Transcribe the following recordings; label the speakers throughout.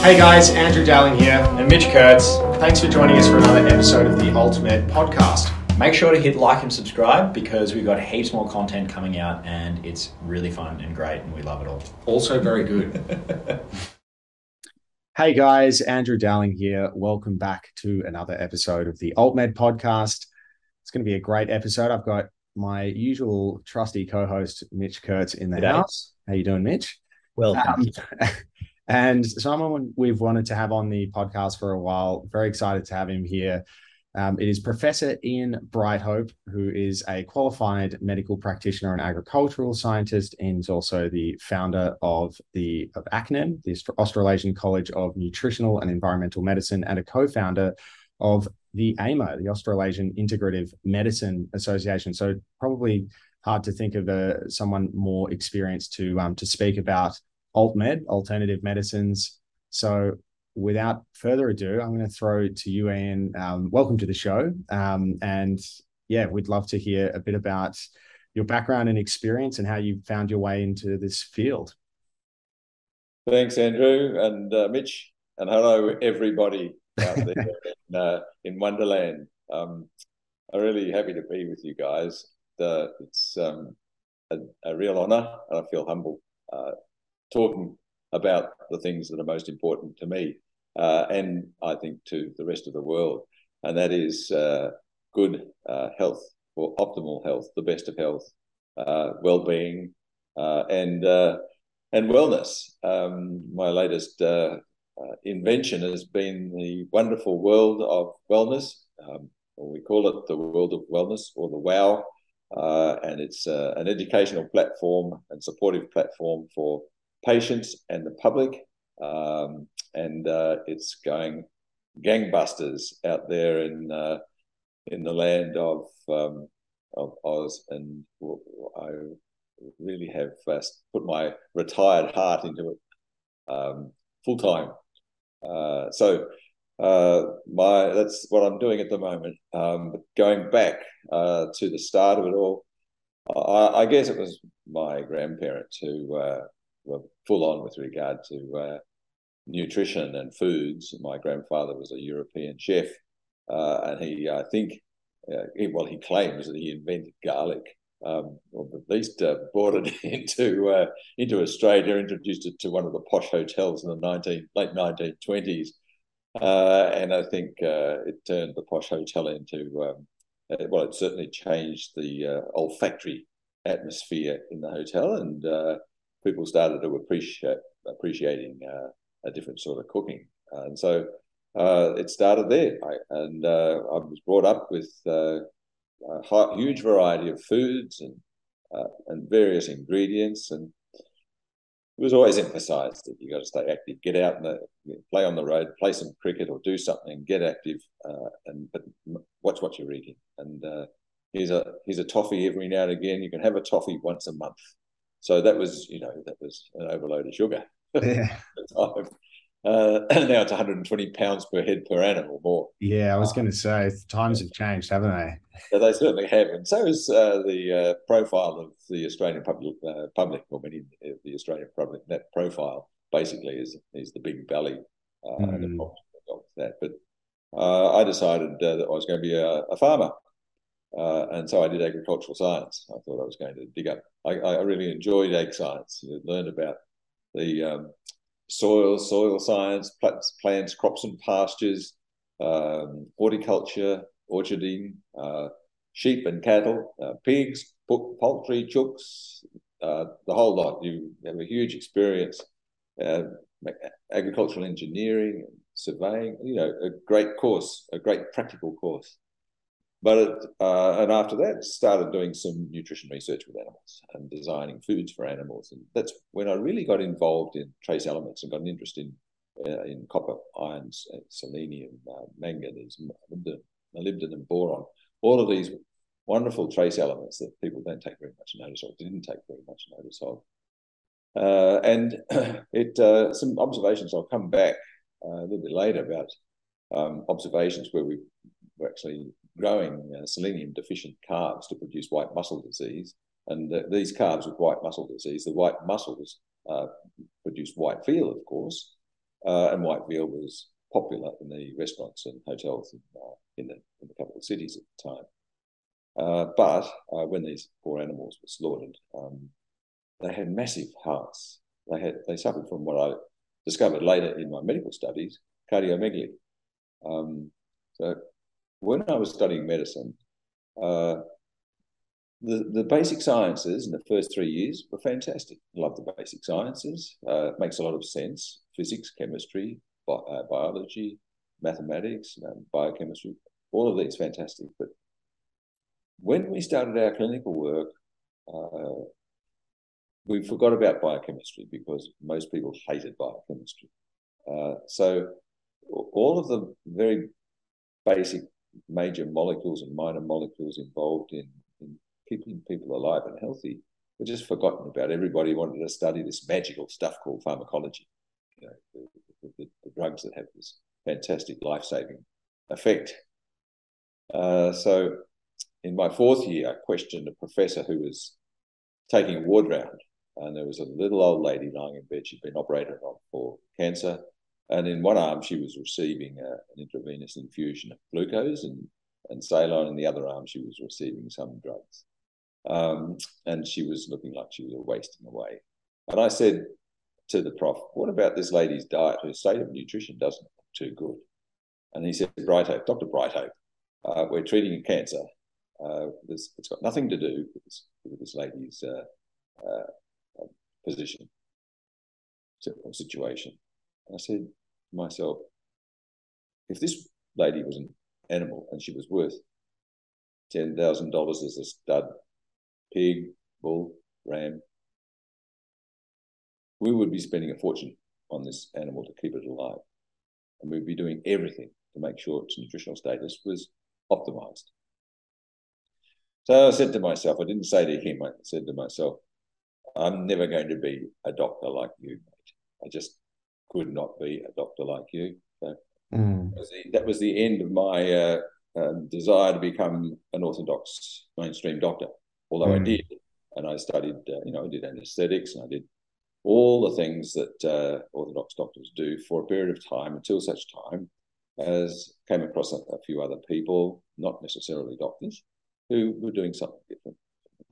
Speaker 1: Hey guys, Andrew Dowling here and Mitch Kurtz. Thanks for joining us for another episode of the Ultimate Podcast.
Speaker 2: Make sure to hit like and subscribe because we've got heaps more content coming out and it's really fun and great and we love it all.
Speaker 1: Also, very good. hey guys, Andrew Dowling here. Welcome back to another episode of the AltMed Podcast. It's going to be a great episode. I've got my usual trusty co-host Mitch Kurtz in the house. How you doing, Mitch?
Speaker 2: Well, um,
Speaker 1: and someone we've wanted to have on the podcast for a while. Very excited to have him here. Um, it is Professor Ian Brighthope, who is a qualified medical practitioner and agricultural scientist, and is also the founder of the of ACNEM, the Australasian College of Nutritional and Environmental Medicine, and a co-founder of the AIMA, the Australasian Integrative Medicine Association. So probably hard to think of a, uh, someone more experienced to um, to speak about alt med, alternative medicines. So without further ado, I'm going to throw to you, Ian. Um, welcome to the show. Um, and yeah, we'd love to hear a bit about your background and experience and how you found your way into this field.
Speaker 3: Thanks, Andrew and uh, Mitch, and hello everybody out there in, uh, in, Wonderland. Um, I'm really happy to be with you guys. Uh, it's um, a, a, real honour, and I feel humble uh, talking about the things that are most important to me uh, and I think to the rest of the world. And that is uh, good uh, health or optimal health, the best of health, uh, well being, uh, and, uh, and wellness. Um, my latest invention has been the wonderful world of wellness. Um, we call it the world of wellness or the WOW. and it's an educational platform and supportive platform for patients and the public. Um, and uh, it's going gangbusters out there in uh, in the land of um, of Oz, and I really have uh, put my retired heart into it um, full time. Uh, so uh, my that's what I'm doing at the moment. Um, going back uh, to the start of it all, I, I, guess it was my grandparents who were full on with regard to uh, nutrition and foods. My grandfather was a European chef, uh, and he, I think, uh, he, well, he claims that he invented garlic. Um, or at least uh, brought it into uh, into Australia, introduced it to one of the posh hotels in the 19, late 1920s. Uh, and I think it turned the posh hotel into, um, well, it certainly changed the olfactory atmosphere in the hotel. And people started to appreciate appreciating uh, a different sort of cooking, and so uh, it started there. I, and uh, I was brought up with uh, a huge variety of foods and uh, and various ingredients, and it was always emphasised that you got to stay active, get out and play on the road, play some cricket or do something, get active, uh, and but watch what you're eating. And here's a here's a toffee every now and again. You can have a toffee once a month. So that was, you know, that was an overload of sugar. Yeah. uh, now it's 120 pounds per head per annum or more.
Speaker 1: Yeah, I was going to say times have changed, haven't they?
Speaker 3: So they certainly have, and so is uh, the uh, profile of the Australian public, uh, public or many of the Australian public. That profile basically is is the big belly uh, mm. and the of that. But uh, I decided that I was going to be a, a farmer. Uh, and so I did agricultural science. I thought I was going to dig up. I, I really enjoyed ag science. You learned about the um, soil, soil science, plants, crops and pastures, um, horticulture, orcharding, uh, sheep and cattle, uh, pigs, poultry, chooks, uh, the whole lot. You have a huge experience. Uh, agricultural engineering, surveying, you know, a great course, a great practical course. But it, uh, and after that, started doing some nutrition research with animals and designing foods for animals, and that's when I really got involved in trace elements and got an interest in uh, in copper, iron, selenium, uh, manganese, molybdenum, boron. All of these wonderful trace elements that people don't take very much notice of, didn't take very much notice of. Uh, and it uh, some observations. I'll come back uh, a little bit later about um, observations where we were actually growing uh, selenium deficient calves to produce white muscle disease. And uh, these calves with white muscle disease, the white muscles uh, produce white veal, of course. uh, and white veal was popular in the restaurants and hotels in, uh, in, the, in the capital cities at the time. Uh, but when these poor animals were slaughtered, um, they had massive hearts. They had they suffered from what I discovered later in my medical studies, cardiomegaly. Um, so when I was studying medicine, uh, the, the basic sciences in the first three years were fantastic. I love the basic sciences. Uh, it makes a lot of sense. Physics, chemistry, bi- uh, biology, mathematics, um, biochemistry, all of these fantastic. But when we started our clinical work, uh, we forgot about biochemistry because most people hated biochemistry. Uh, so all of the very basic major molecules and minor molecules involved in, in keeping people alive and healthy were just forgotten about. Everybody wanted to study this magical stuff called pharmacology, you know, the, the, the drugs that have this fantastic life-saving effect. Uh, so in my fourth year, I questioned a professor who was taking a ward round, and there was a little old lady lying in bed. She'd been operated on for cancer, and in one arm she was receiving a, an intravenous infusion of glucose and and saline, in the other arm she was receiving some drugs, um, and she was looking like she was wasting away. And I said to the prof, "What about this lady's diet? Her state of nutrition doesn't look too good." And he said, "Brighthope, Doctor Brighthope, uh, we're treating cancer uh, it's got nothing to do with this, with this lady's uh, uh, position or situation. And I said myself, if this lady was an animal and she was worth ten thousand dollars as a stud, pig, bull, ram, we would be spending a fortune on this animal to keep it alive, and we'd be doing everything to make sure its nutritional status was optimized. So I said to myself, I didn't say to him, I said to myself, I'm never going to be a doctor like you, mate. I just could not be a doctor like you. So mm. that, was the, that, was the, end of my uh, uh, desire to become an orthodox mainstream doctor, although mm. I did. And I studied, uh, you know, I did anesthetics and I did all the things that uh, orthodox doctors do for a period of time until such time as came across a, a few other people, not necessarily doctors, who were doing something different.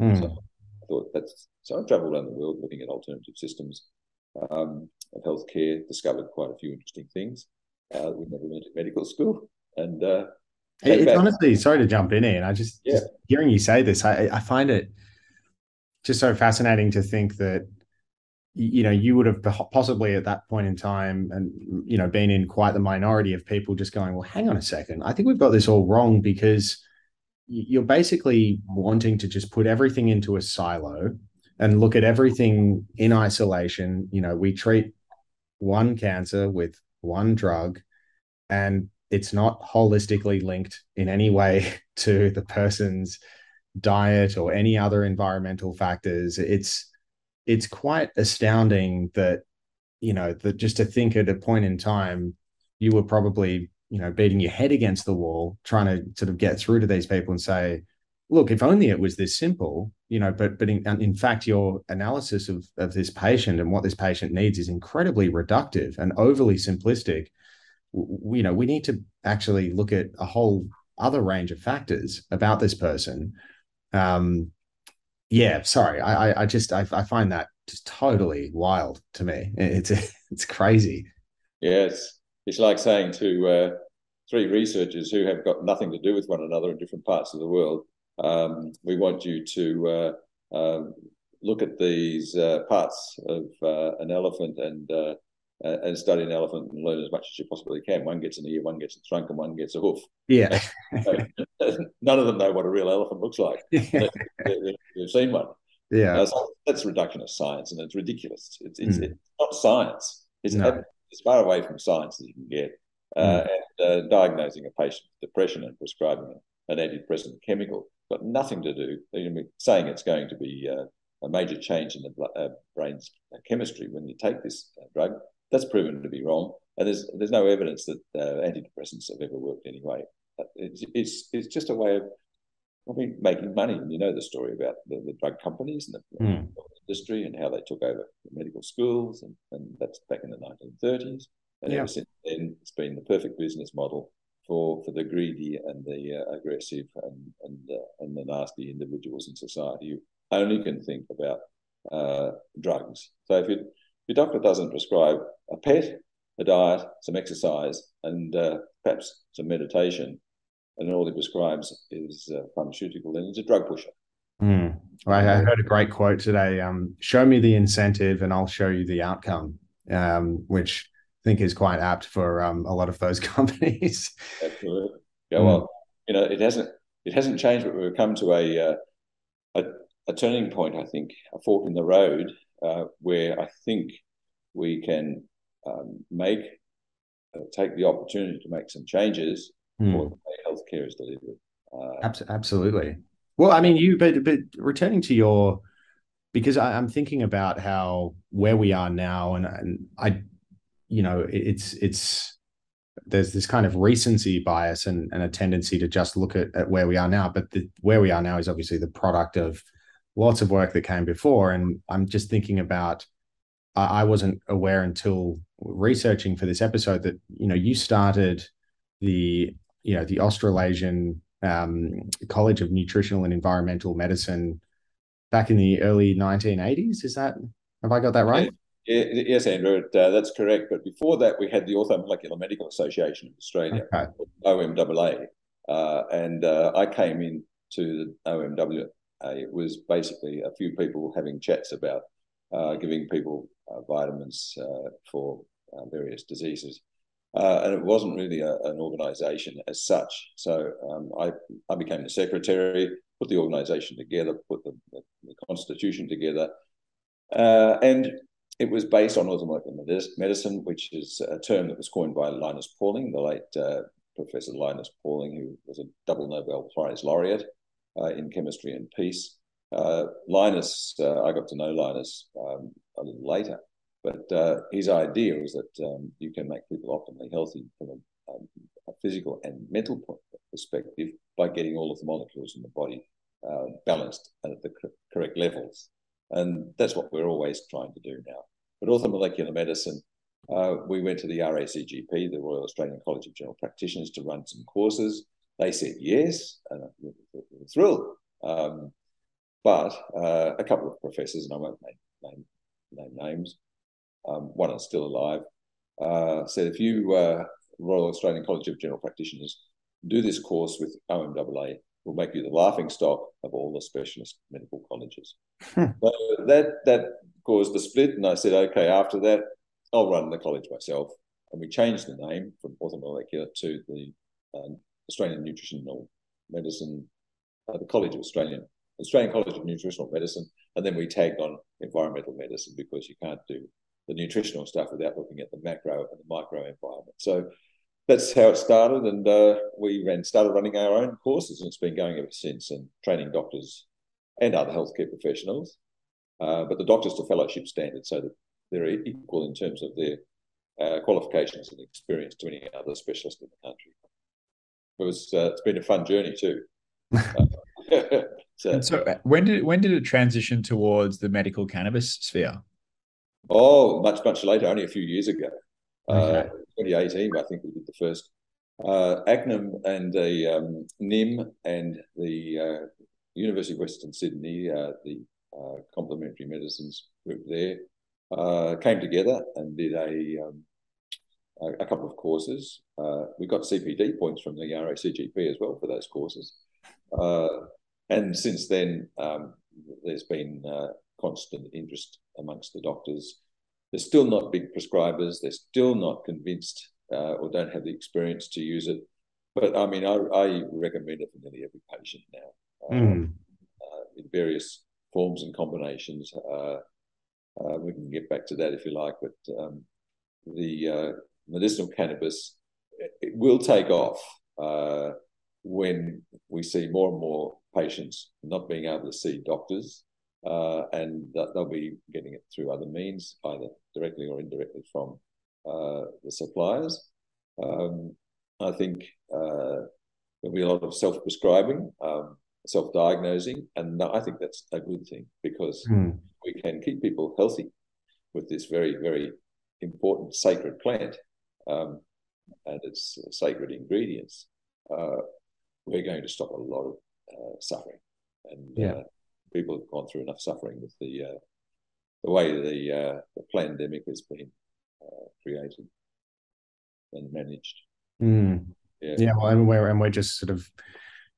Speaker 3: Mm. So I thought that's so I travelled around the world looking at alternative systems um, of healthcare, discovered quite a few interesting things. Uh, we never went to medical school, and uh,
Speaker 1: it's honestly sorry to jump in here, and I just, yeah. just hearing you say this, I, I find it just so fascinating to think that you know you would have possibly at that point in time and you know been in quite the minority of people just going well hang on a second i think we've got this all wrong because you're basically wanting to just put everything into a silo and look at everything in isolation. You know, we treat one cancer with one drug, and it's not holistically linked in any way to the person's diet or any other environmental factors. It's it's quite astounding that you know that just to think at a point in time you were probably you know beating your head against the wall trying to sort of get through to these people and say look if only it was this simple you know but but in, in fact your analysis of of this patient and what this patient needs is incredibly reductive and overly simplistic. You know we need to actually look at a whole other range of factors about this person. Um yeah sorry i i just i, I find that just totally wild to me. It's it's crazy.
Speaker 3: Yes it's like saying to uh, three researchers who have got nothing to do with one another in different parts of the world, um, we want you to uh, um, look at these uh, parts of uh, an elephant and uh, and study an elephant and learn as much as you possibly can. One gets an ear, one gets a trunk, and one gets a hoof.
Speaker 1: Yeah.
Speaker 3: None of them know what a real elephant looks like. have seen one.
Speaker 1: Yeah.
Speaker 3: Uh, so that's reductionist science, and it's ridiculous. It's, it's, mm. it's not science. It's no as far away from science as you can get, uh, mm. and uh, diagnosing a patient with depression and prescribing an antidepressant chemical got nothing to do. saying it's going to be uh, a major change in the uh, brain's chemistry when you take this uh, drug. That's proven to be wrong, and there's there's no evidence that uh, antidepressants have ever worked anyway. It's, it's it's just a way of I mean, making money. And you know the story about the, the drug companies and the mm. industry and how they took over the medical schools, and, and that's back in the 1930s. And yeah. ever since then, it's been the perfect business model for, for the greedy and the uh, aggressive and and uh, and the nasty individuals in society who only can think about uh, drugs. So if you, your doctor doesn't prescribe a pet, a diet, some exercise, and uh, perhaps some meditation, and all he prescribes is uh, pharmaceutical, then he's a drug pusher.
Speaker 1: Mm. I heard a great quote today. Um, show me the incentive, and I'll show you the outcome. Um, which I think is quite apt for um, a lot of those companies.
Speaker 3: Absolutely. Yeah, well, mm. you know, it hasn't it hasn't changed, but we've come to a uh, a, a, turning point. I think a fork in the road uh, where I think we can um, make uh, take the opportunity to make some changes mm. for the way healthcare is delivered.
Speaker 1: Uh, absolutely. Well, I mean, you but but returning to your because I, am thinking about how where we are now, and, and I, you know, it's it's there's this kind of recency bias and, and a tendency to just look at, at where we are now, but the, where we are now is obviously the product of lots of work that came before, and I'm just thinking about I wasn't aware until researching for this episode that you know you started the you know the Australasian um, College of Nutritional and Environmental Medicine back in the early 1980s. Is that have I got that right?
Speaker 3: Yes, Andrew, uh, that's correct. But before that, we had the Orthomolecular Medical Association of Australia, okay. OMAA, uh, and uh, I came in to the OMAA. It was basically a few people having chats about uh, giving people uh, vitamins uh, for various diseases. Uh, and it wasn't really a, an organization as such. So um, I, I became the secretary, put the organization together, put the, the, the constitution together. Uh, and it was based on orthomolecular medicine, which is a term that was coined by Linus Pauling, the late uh, Professor Linus Pauling, who was a double Nobel Prize laureate uh, in chemistry and peace. Uh, Linus, uh, I got to know Linus um, a little later. But uh, his idea was that um, you can make people optimally healthy from a, um, a, physical and mental perspective by getting all of the molecules in the body uh, balanced at the correct levels. And that's what we're always trying to do now. But orthomolecular medicine, uh, we went to the RACGP, the Royal Australian College of General Practitioners, to run some courses. They said yes, and were thrilled. Um, but uh, a couple of professors, and I won't name, name, name names, um, one is still alive, uh, said if you, uh, Royal Australian College of General Practitioners, do this course with OMAA, will make you the laughing stock of all the specialist medical colleges. Hmm. So that that caused the split, and I said, okay, after that, I'll run the college myself. And we changed the name from Orthomolecular to the um, Australian Nutritional Medicine, uh, the College of Australian Australian College of Nutritional Medicine, and then we tagged on environmental medicine because you can't do the nutritional stuff without looking at the macro and the micro environment. So that's how it started, and uh, we then started running our own courses, and it's been going ever since, and training doctors and other healthcare professionals. Uh, but the doctors to fellowship standard, so that they're equal in terms of their uh, qualifications and experience to any other specialist in the country. It was uh, it's been a fun journey too.
Speaker 4: so, so, when did when did it transition towards the medical cannabis sphere?
Speaker 3: Oh, much, much later, only a few years ago. Uh, okay. Uh, 2018, I think we did the first. Uh, ACNEM and the um, NIM and the uh, University of Western Sydney, uh, the uh, complementary medicines group there, uh, came together and did a, um, a, couple of courses. we got CPD points from the RACGP as well for those courses. and since then, um, there's been constant interest amongst the doctors. They're still not big prescribers. They're still not convinced uh, or don't have the experience to use it. But I mean, I, I recommend it for nearly every patient now mm. uh, in various forms and combinations. Uh, uh, we can get back to that if you like, but um, the uh, medicinal cannabis it will take off uh, when we see more and more patients not being able to see doctors uh, and they'll be getting it through other means, either directly or indirectly from uh, the suppliers. Um, I think uh, there'll be a lot of self-prescribing, um, self-diagnosing, and I think that's a good thing because mm. we can keep people healthy with this very, very important sacred plant. um, and its sacred ingredients, uh, we're going to stop a lot of uh, suffering. And
Speaker 1: yeah.
Speaker 3: Uh, people have gone through enough suffering with the uh, the way the, uh, the pandemic has been created and managed.
Speaker 1: Mm. Yeah. yeah, well, and we're and we're just sort of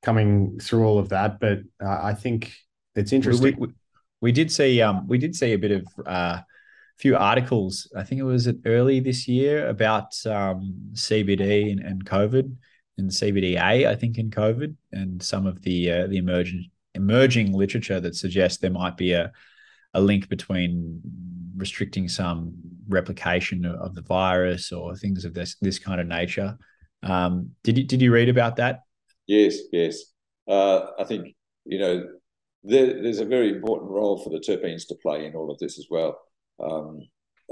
Speaker 1: coming through all of that, but I think it's interesting.
Speaker 4: We, we, we, did see um we did see a bit of uh few articles. I think it was early this year about um, CBD and, and COVID and CBDA. I think in COVID and some of the uh, the emerging emerging literature that suggests there might be a a link between restricting some replication of the virus or things of this this kind of nature. Um, did you did you read about that?
Speaker 3: Yes, yes. Uh, I think you know there, there's a very important role for the terpenes to play in all of this as well. Um,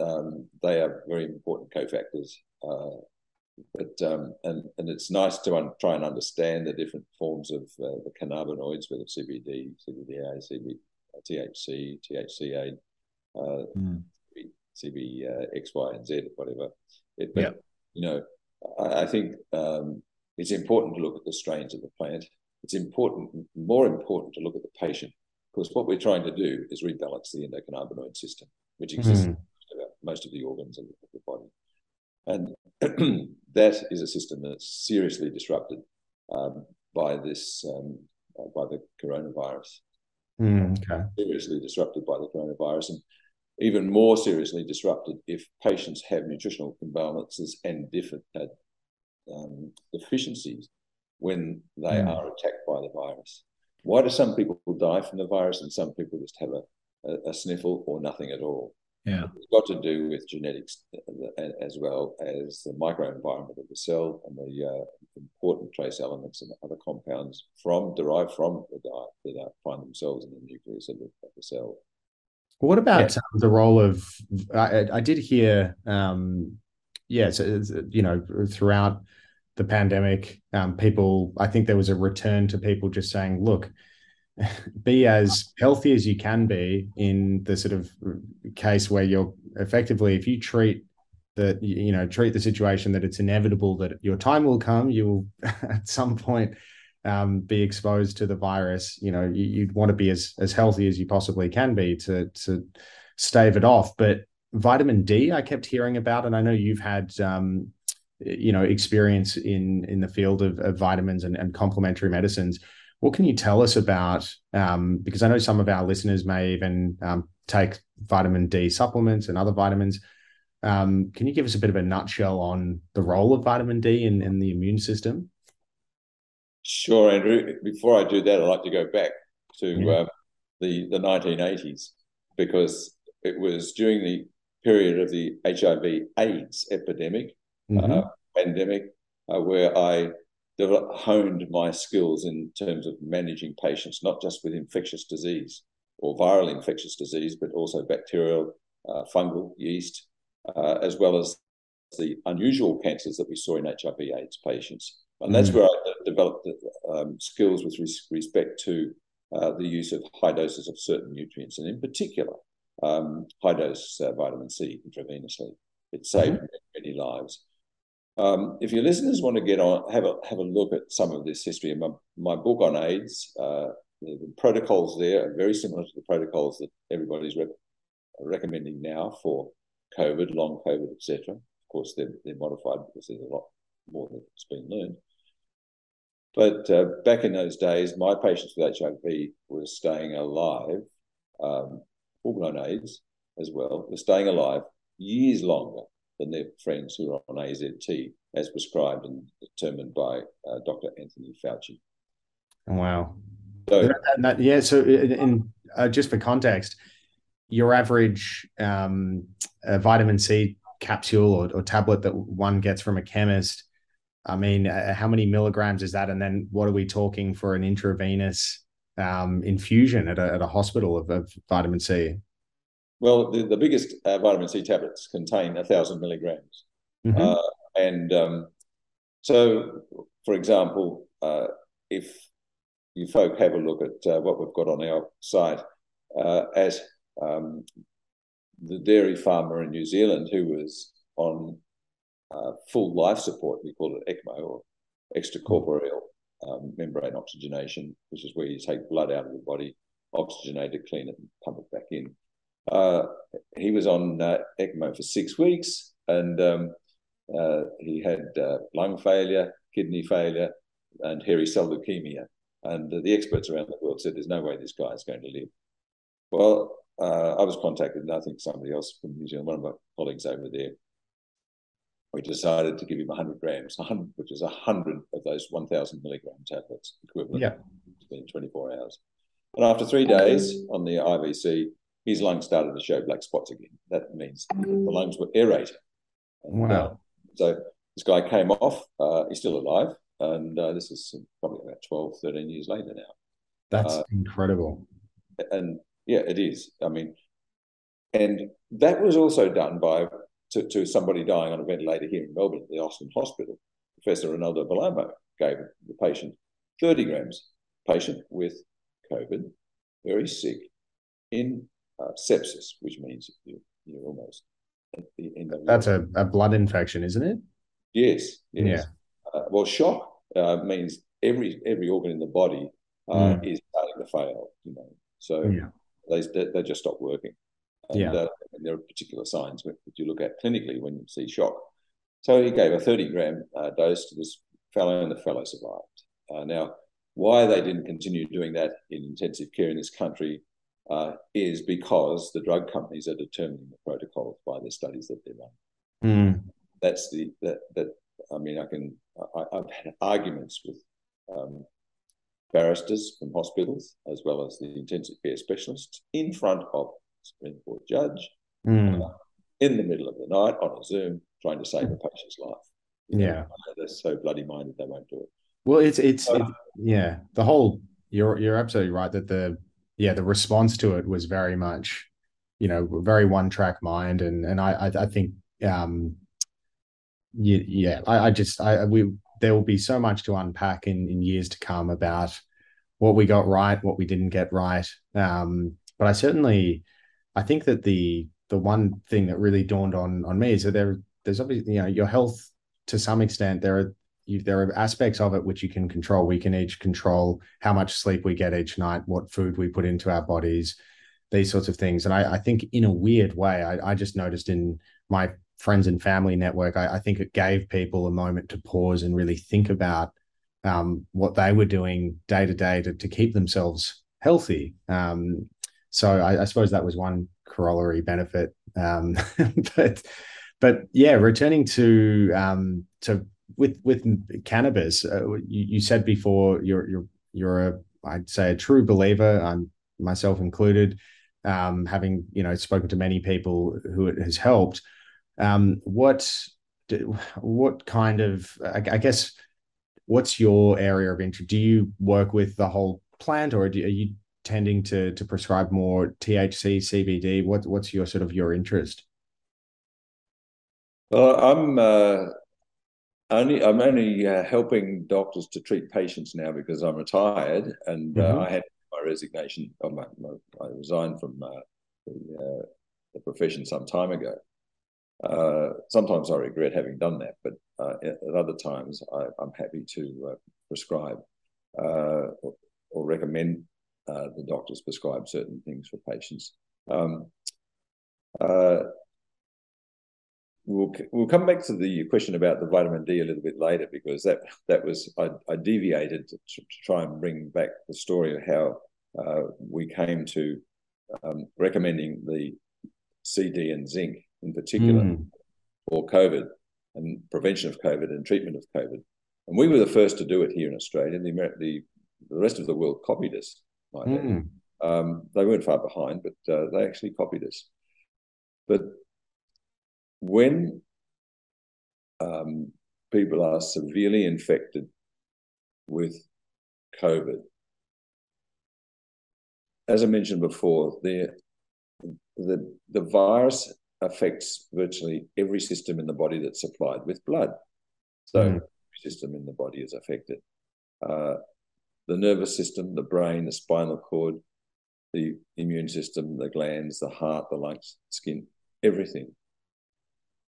Speaker 3: um, they are very important cofactors. Uh, but um, and and it's nice to un- try and understand the different forms of uh, the cannabinoids, whether CBD, CBDA, CB, THC, THCA, uh, mm. CB, uh, X, Y, and Z, whatever. It, but, yep. you know, I, I think um, it's important to look at the strains of the plant. It's important, more important, to look at the patient because what we're trying to do is rebalance the endocannabinoid system which exists mm. in most of the organs of the body. And that is a system that's seriously disrupted um, by this, um, uh, by the coronavirus.
Speaker 1: Mm, okay.
Speaker 3: Seriously disrupted by the coronavirus, and even more seriously disrupted if patients have nutritional imbalances and different uh, um, deficiencies when they mm. are attacked by the virus. Why do some people die from the virus and some people just have a a, a sniffle or nothing at all.
Speaker 4: Yeah.
Speaker 3: It's got to do with genetics uh, as well as the microenvironment of the cell and the uh, important trace elements and other compounds from derived from the diet that find themselves in the nucleus of the, of the cell.
Speaker 1: What about yeah. um, the role of? I, I did hear, um, yeah, so, you know, throughout the pandemic, um, people. I think there was a return to people just saying, "Look, be as healthy as you can be in the sort of case where you're effectively if you treat that you know treat the situation that it's inevitable that your time will come you will at some point um, be exposed to the virus. You know you, would want to be as as healthy as you possibly can be to to stave it off. But vitamin d i kept hearing about and i know you've had um, you know experience in in the field of, of vitamins and, and complementary medicines what can you tell us about? Um, because I know some of our listeners may even um, take vitamin D supplements and other vitamins. Um, can you give us a bit of a nutshell on the role of vitamin D in, in the immune system?
Speaker 3: Sure, Andrew. Before I do that, I'd like to go back to yeah. uh, the, the 1980s because it was during the period of the HIV AIDS epidemic, mm-hmm. uh, pandemic, uh, where I honed my skills in terms of managing patients, not just with infectious disease or viral infectious disease, but also bacterial, uh, fungal, yeast, uh, as well as the unusual cancers that we saw in HIV/AIDS patients. And that's mm. where I developed um, skills with res- respect to uh, the use of high doses of certain nutrients, and in particular, um, high dose uh, vitamin C intravenously. It saved mm-hmm. many lives. Um, if your listeners want to get on, have a have a look at some of this history. My, my book on AIDS, uh, the, protocols there are very similar to the protocols that everybody's recommending now for COVID, long COVID, etc. Of course, they're, they're modified because there's a lot more that's been learned. But uh, back in those days, my patients with HIV were staying alive, um, full-blown AIDS as well, were staying alive years longer than their friends who are on AZT, as prescribed and determined by uh, Dr. Anthony Fauci.
Speaker 1: Wow. So, that, yeah. So, in, in uh, just for context, your average um, vitamin C capsule or, or, tablet that one gets from a chemist. I mean, uh, how many milligrams is that? And then what are we talking for an intravenous um, infusion at a, at a hospital of, of vitamin C?
Speaker 3: Well, the, the biggest uh, vitamin C tablets contain a thousand milligrams, mm-hmm. uh, and um, so, for example, uh, if you folk have a look at uh, what we've got on our site, uh, as um, the dairy farmer in New Zealand who was on uh, full life support. We call it ECMO or extracorporeal um, membrane oxygenation, which is where you take blood out of the body, oxygenate it, clean it, and pump it back in. Uh, he was on uh, ECMO for six weeks, and um, uh, he had uh, lung failure, kidney failure, and hairy cell leukemia. And the experts around the world said, "There's no way this guy is going to live." Well, uh, I was contacted, and I think somebody else from New Zealand, one of my colleagues over there, we decided to give him 100 grams, 100, which is 100 of those 1,000 milligram tablets equivalent
Speaker 1: yeah.
Speaker 3: in 24 hours. And after three days on the IVC, his lungs started to show black spots again. That means the lungs were aerated.
Speaker 1: And, wow. Uh,
Speaker 3: so this guy came off. Uh, he's still alive. And uh, this is probably about 12, 13 years later now.
Speaker 1: That's uh, incredible.
Speaker 3: And yeah, it is. I mean, and that was also done by to, to somebody dying on a ventilator here in Melbourne at the Austin Hospital. Professor Rinaldo Bellomo gave the patient 30 grams, patient with COVID, very sick, in uh, sepsis, which means you, you're almost
Speaker 1: in the That's a, a blood infection, isn't it?
Speaker 3: Yes. yes. Yeah. Uh, well, shock uh, means every every organ in the body uh, mm. is starting to fail. You know, so yeah. they they just stop working. And, yeah. Uh, and there are particular signs that you look at clinically when you see shock. So he gave a 30 gram uh, dose to this fellow, and the fellow survived. Uh, now, why they didn't continue doing that in intensive care in this country uh, is because the drug companies are determining the protocols by the studies that they're running. Mm. That's the that that I mean I can I, have had arguments with um, barristers from hospitals as well as the intensive care specialists in front of Supreme Court judge mm. uh, in the middle of the night on a Zoom trying to save a patient's life.
Speaker 1: Yeah,
Speaker 3: they're so bloody minded they won't do it.
Speaker 1: Well, it's it's, uh, yeah. The whole you're you're absolutely right that the yeah the response to it was very much you know very one track mind. And and I I, I think um yeah, yeah I, I just I we there will be so much to unpack in in years to come about what we got right what we didn't get right. Um but I certainly I think that the the one thing that really dawned on on me is that there there's obviously you know your health to some extent there are there are aspects of it which you can control. We can each control how much sleep we get each night, what food we put into our bodies, these sorts of things. And I, I think in a weird way, I, I, just noticed in my friends and family network, I, I, think it gave people a moment to pause and really think about um, what they were doing day to day to, to keep themselves healthy. Um, so I, I, suppose that was one corollary benefit. Um, but but yeah, returning to um, to with with cannabis, uh, you, you said before you're you're you're a I'd say a true believer. I'm myself included. Um, having you know spoken to many people who it has helped. Um, what what kind of I, I guess what's your area of interest? Do you work with the whole plant, or do, are you tending to to prescribe more THC, CBD? What what's your sort of your interest?
Speaker 3: Well, I'm uh, only I'm only uh, helping doctors to treat patients now because I'm retired, and uh, mm-hmm. I had my resignation. Oh, my, my, I resigned from uh, the, uh, the, profession some time ago. Uh, sometimes I regret having done that, but at other times I, am happy to prescribe or, or recommend uh, the doctors prescribe certain things for patients. Um, uh, we'll we'll come back to the question about the vitamin D a little bit later because that that was I, I deviated to, to, try and bring back the story of how uh, we came to um, recommending the CD and zinc in particular mm. for COVID and prevention of COVID and treatment of COVID. And we were the first to do it here in Australia. The, the, the rest of the world copied us. Mm. Um, they weren't far behind, but uh, they actually copied us. But when um, people are severely infected with COVID, as I mentioned before, the the the virus affects virtually every system in the body that's supplied with blood. So mm. every system in the body is affected. Uh, the nervous system, the brain, the spinal cord, the immune system, the glands, the heart, the lungs, skin, everything.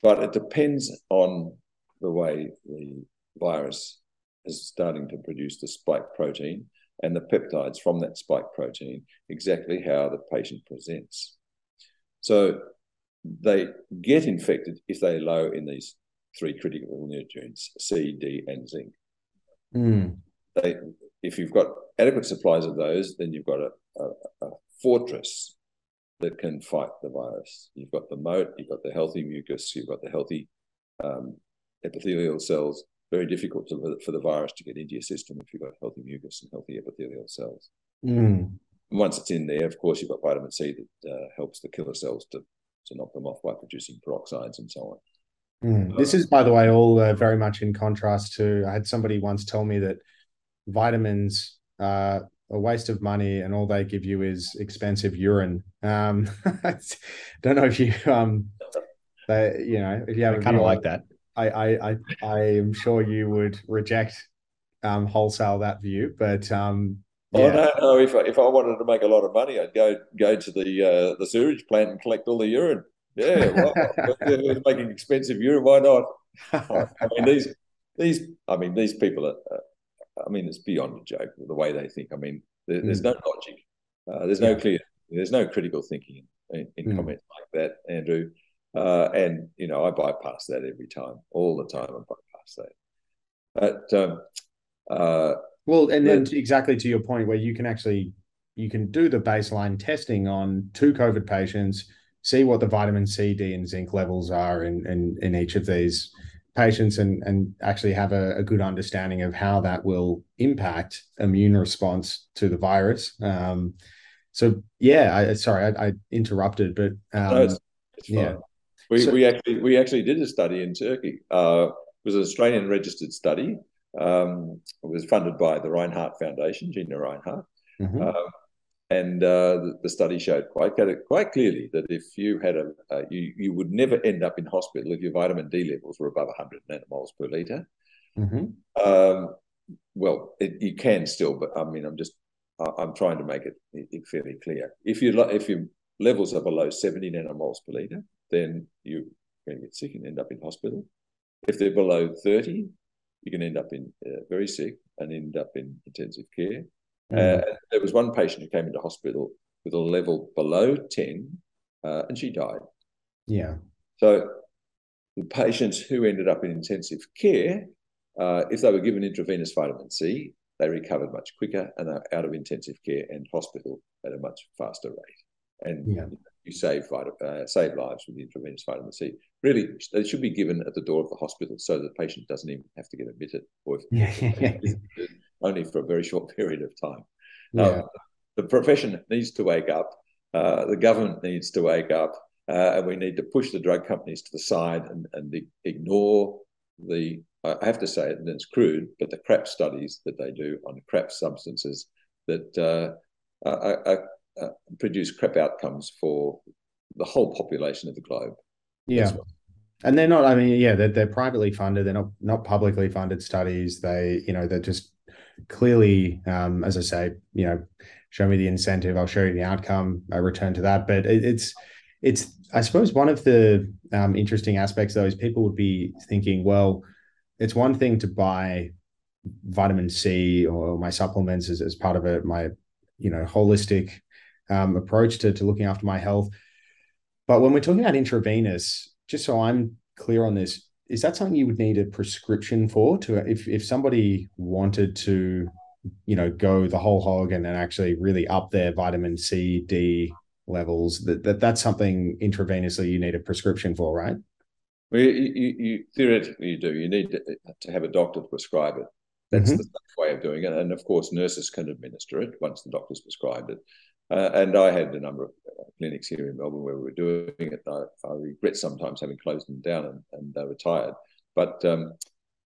Speaker 3: But it depends on the way the virus is starting to produce the spike protein and the peptides from that spike protein, exactly how the patient presents. So they get infected if they're low in these three critical nutrients C, D, and zinc.
Speaker 1: Mm.
Speaker 3: They, if you've got adequate supplies of those, then you've got a, a, a fortress that can fight the virus. You've got the moat, you've got the healthy mucus, you've got the healthy um, epithelial cells. Very difficult to, for the virus to get into your system if you've got healthy mucus and healthy epithelial cells.
Speaker 1: Mm.
Speaker 3: once it's in there, of course, you've got vitamin C that uh, helps the killer cells to, to knock them off by producing peroxides and so on.
Speaker 1: Mm. This is, by the way, all uh, very much in contrast to. I had somebody once tell me that vitamins are a waste of money, and all they give you is expensive urine. Um, I don't know if you, um, they, you know, if you have
Speaker 4: I kind of like that.
Speaker 1: I, I, I, I am sure you would reject um, wholesale that view, but um,
Speaker 3: Oh no, no! If I, if I wanted to make a lot of money, I'd go go to the uh, the sewage plant and collect all the urine. Yeah, well, making expensive urine. Why not? I mean these these. I mean these people are. I mean it's beyond a joke the way they think. I mean there, there's no logic. Uh, there's no clear. There's no critical thinking in, in
Speaker 1: Mm.
Speaker 3: comments like that, Andrew. Uh, and you know I bypass that every time, all the time. I bypass that. But um, uh,
Speaker 1: Well, and then exactly to your point, where you can actually you can do the baseline testing on two COVID patients, see what the vitamin C, D, and zinc levels are in in, in each of these patients, and and actually have a, a good understanding of how that will impact immune response to the virus. Um, so yeah, I, sorry, I, I interrupted, but um,
Speaker 3: No, it's, it's
Speaker 1: yeah.
Speaker 3: We,
Speaker 1: So-
Speaker 3: we actually we actually did a study in Turkey. Uh, it was an Australian registered study. Um, it was funded by the Rinehart Foundation, Gina Rinehart,
Speaker 1: mhm.
Speaker 3: um, and uh, the, the study showed quite quite clearly that if you had a uh, you you would never end up in hospital if your vitamin D levels were above 100 nanomoles per liter.
Speaker 1: Mhm.
Speaker 3: Um, well, it, you can still, but I mean, I'm just I'm trying to make it, it fairly clear. If you if your levels are below 70 nanomoles per liter, then you're going to get sick and end up in hospital. If they're below 30, you can end up in uh, very sick and end up in intensive care.
Speaker 1: Mm.
Speaker 3: Uh, there was one patient who came into hospital with a level below 10, uh, and she died.
Speaker 1: yeah.
Speaker 3: So the patients who ended up in intensive care, uh, if they were given intravenous vitamin C, they recovered much quicker and are out of intensive care and hospital at a much faster rate. And
Speaker 1: Yeah.
Speaker 3: you save uh, save lives with intravenous vitamin C. Really, they should be given at the door of the hospital so the patient doesn't even have to get admitted, or if
Speaker 1: Yeah.
Speaker 3: only for a very short period of time.
Speaker 1: yeah.
Speaker 3: Um, the profession needs to wake up. Uh, the government needs to wake up, uh, and we need to push the drug companies to the side and, and the, ignore the. I have to say it, and it's crude, but the crap studies that they do on crap substances that uh, are, are, are produce crap outcomes for the whole population of the globe.
Speaker 1: Yeah.
Speaker 3: What-
Speaker 1: And they're not, I mean, yeah, they're, they're privately funded. They're not, not publicly funded studies. They, you know, they're just clearly, um, as I say, you know, show me the incentive, I'll show you the outcome. I return to that. But it, it's, it's, I suppose one of the um, interesting aspects though is people would be thinking, well, it's one thing to buy vitamin C or my supplements as, as part of a, my, you know, holistic um, approach to, to looking after my health. But when we're talking about intravenous, just so I'm clear on this, is that something you would need a prescription for to if if somebody wanted to, you know, go the whole hog and, and actually really up their vitamin C, D levels, that, that that's something intravenously you need a prescription for, right?
Speaker 3: Well, you, you, you theoretically you do. You need to, to have a doctor to prescribe it. That's
Speaker 1: Mhm.
Speaker 3: the way of doing it. And of course, nurses can administer it once the doctor's prescribed it. Uh, and I had a number of uh, clinics here in Melbourne where we were doing it. I, I regret sometimes having closed them down and, and uh, retired. But um,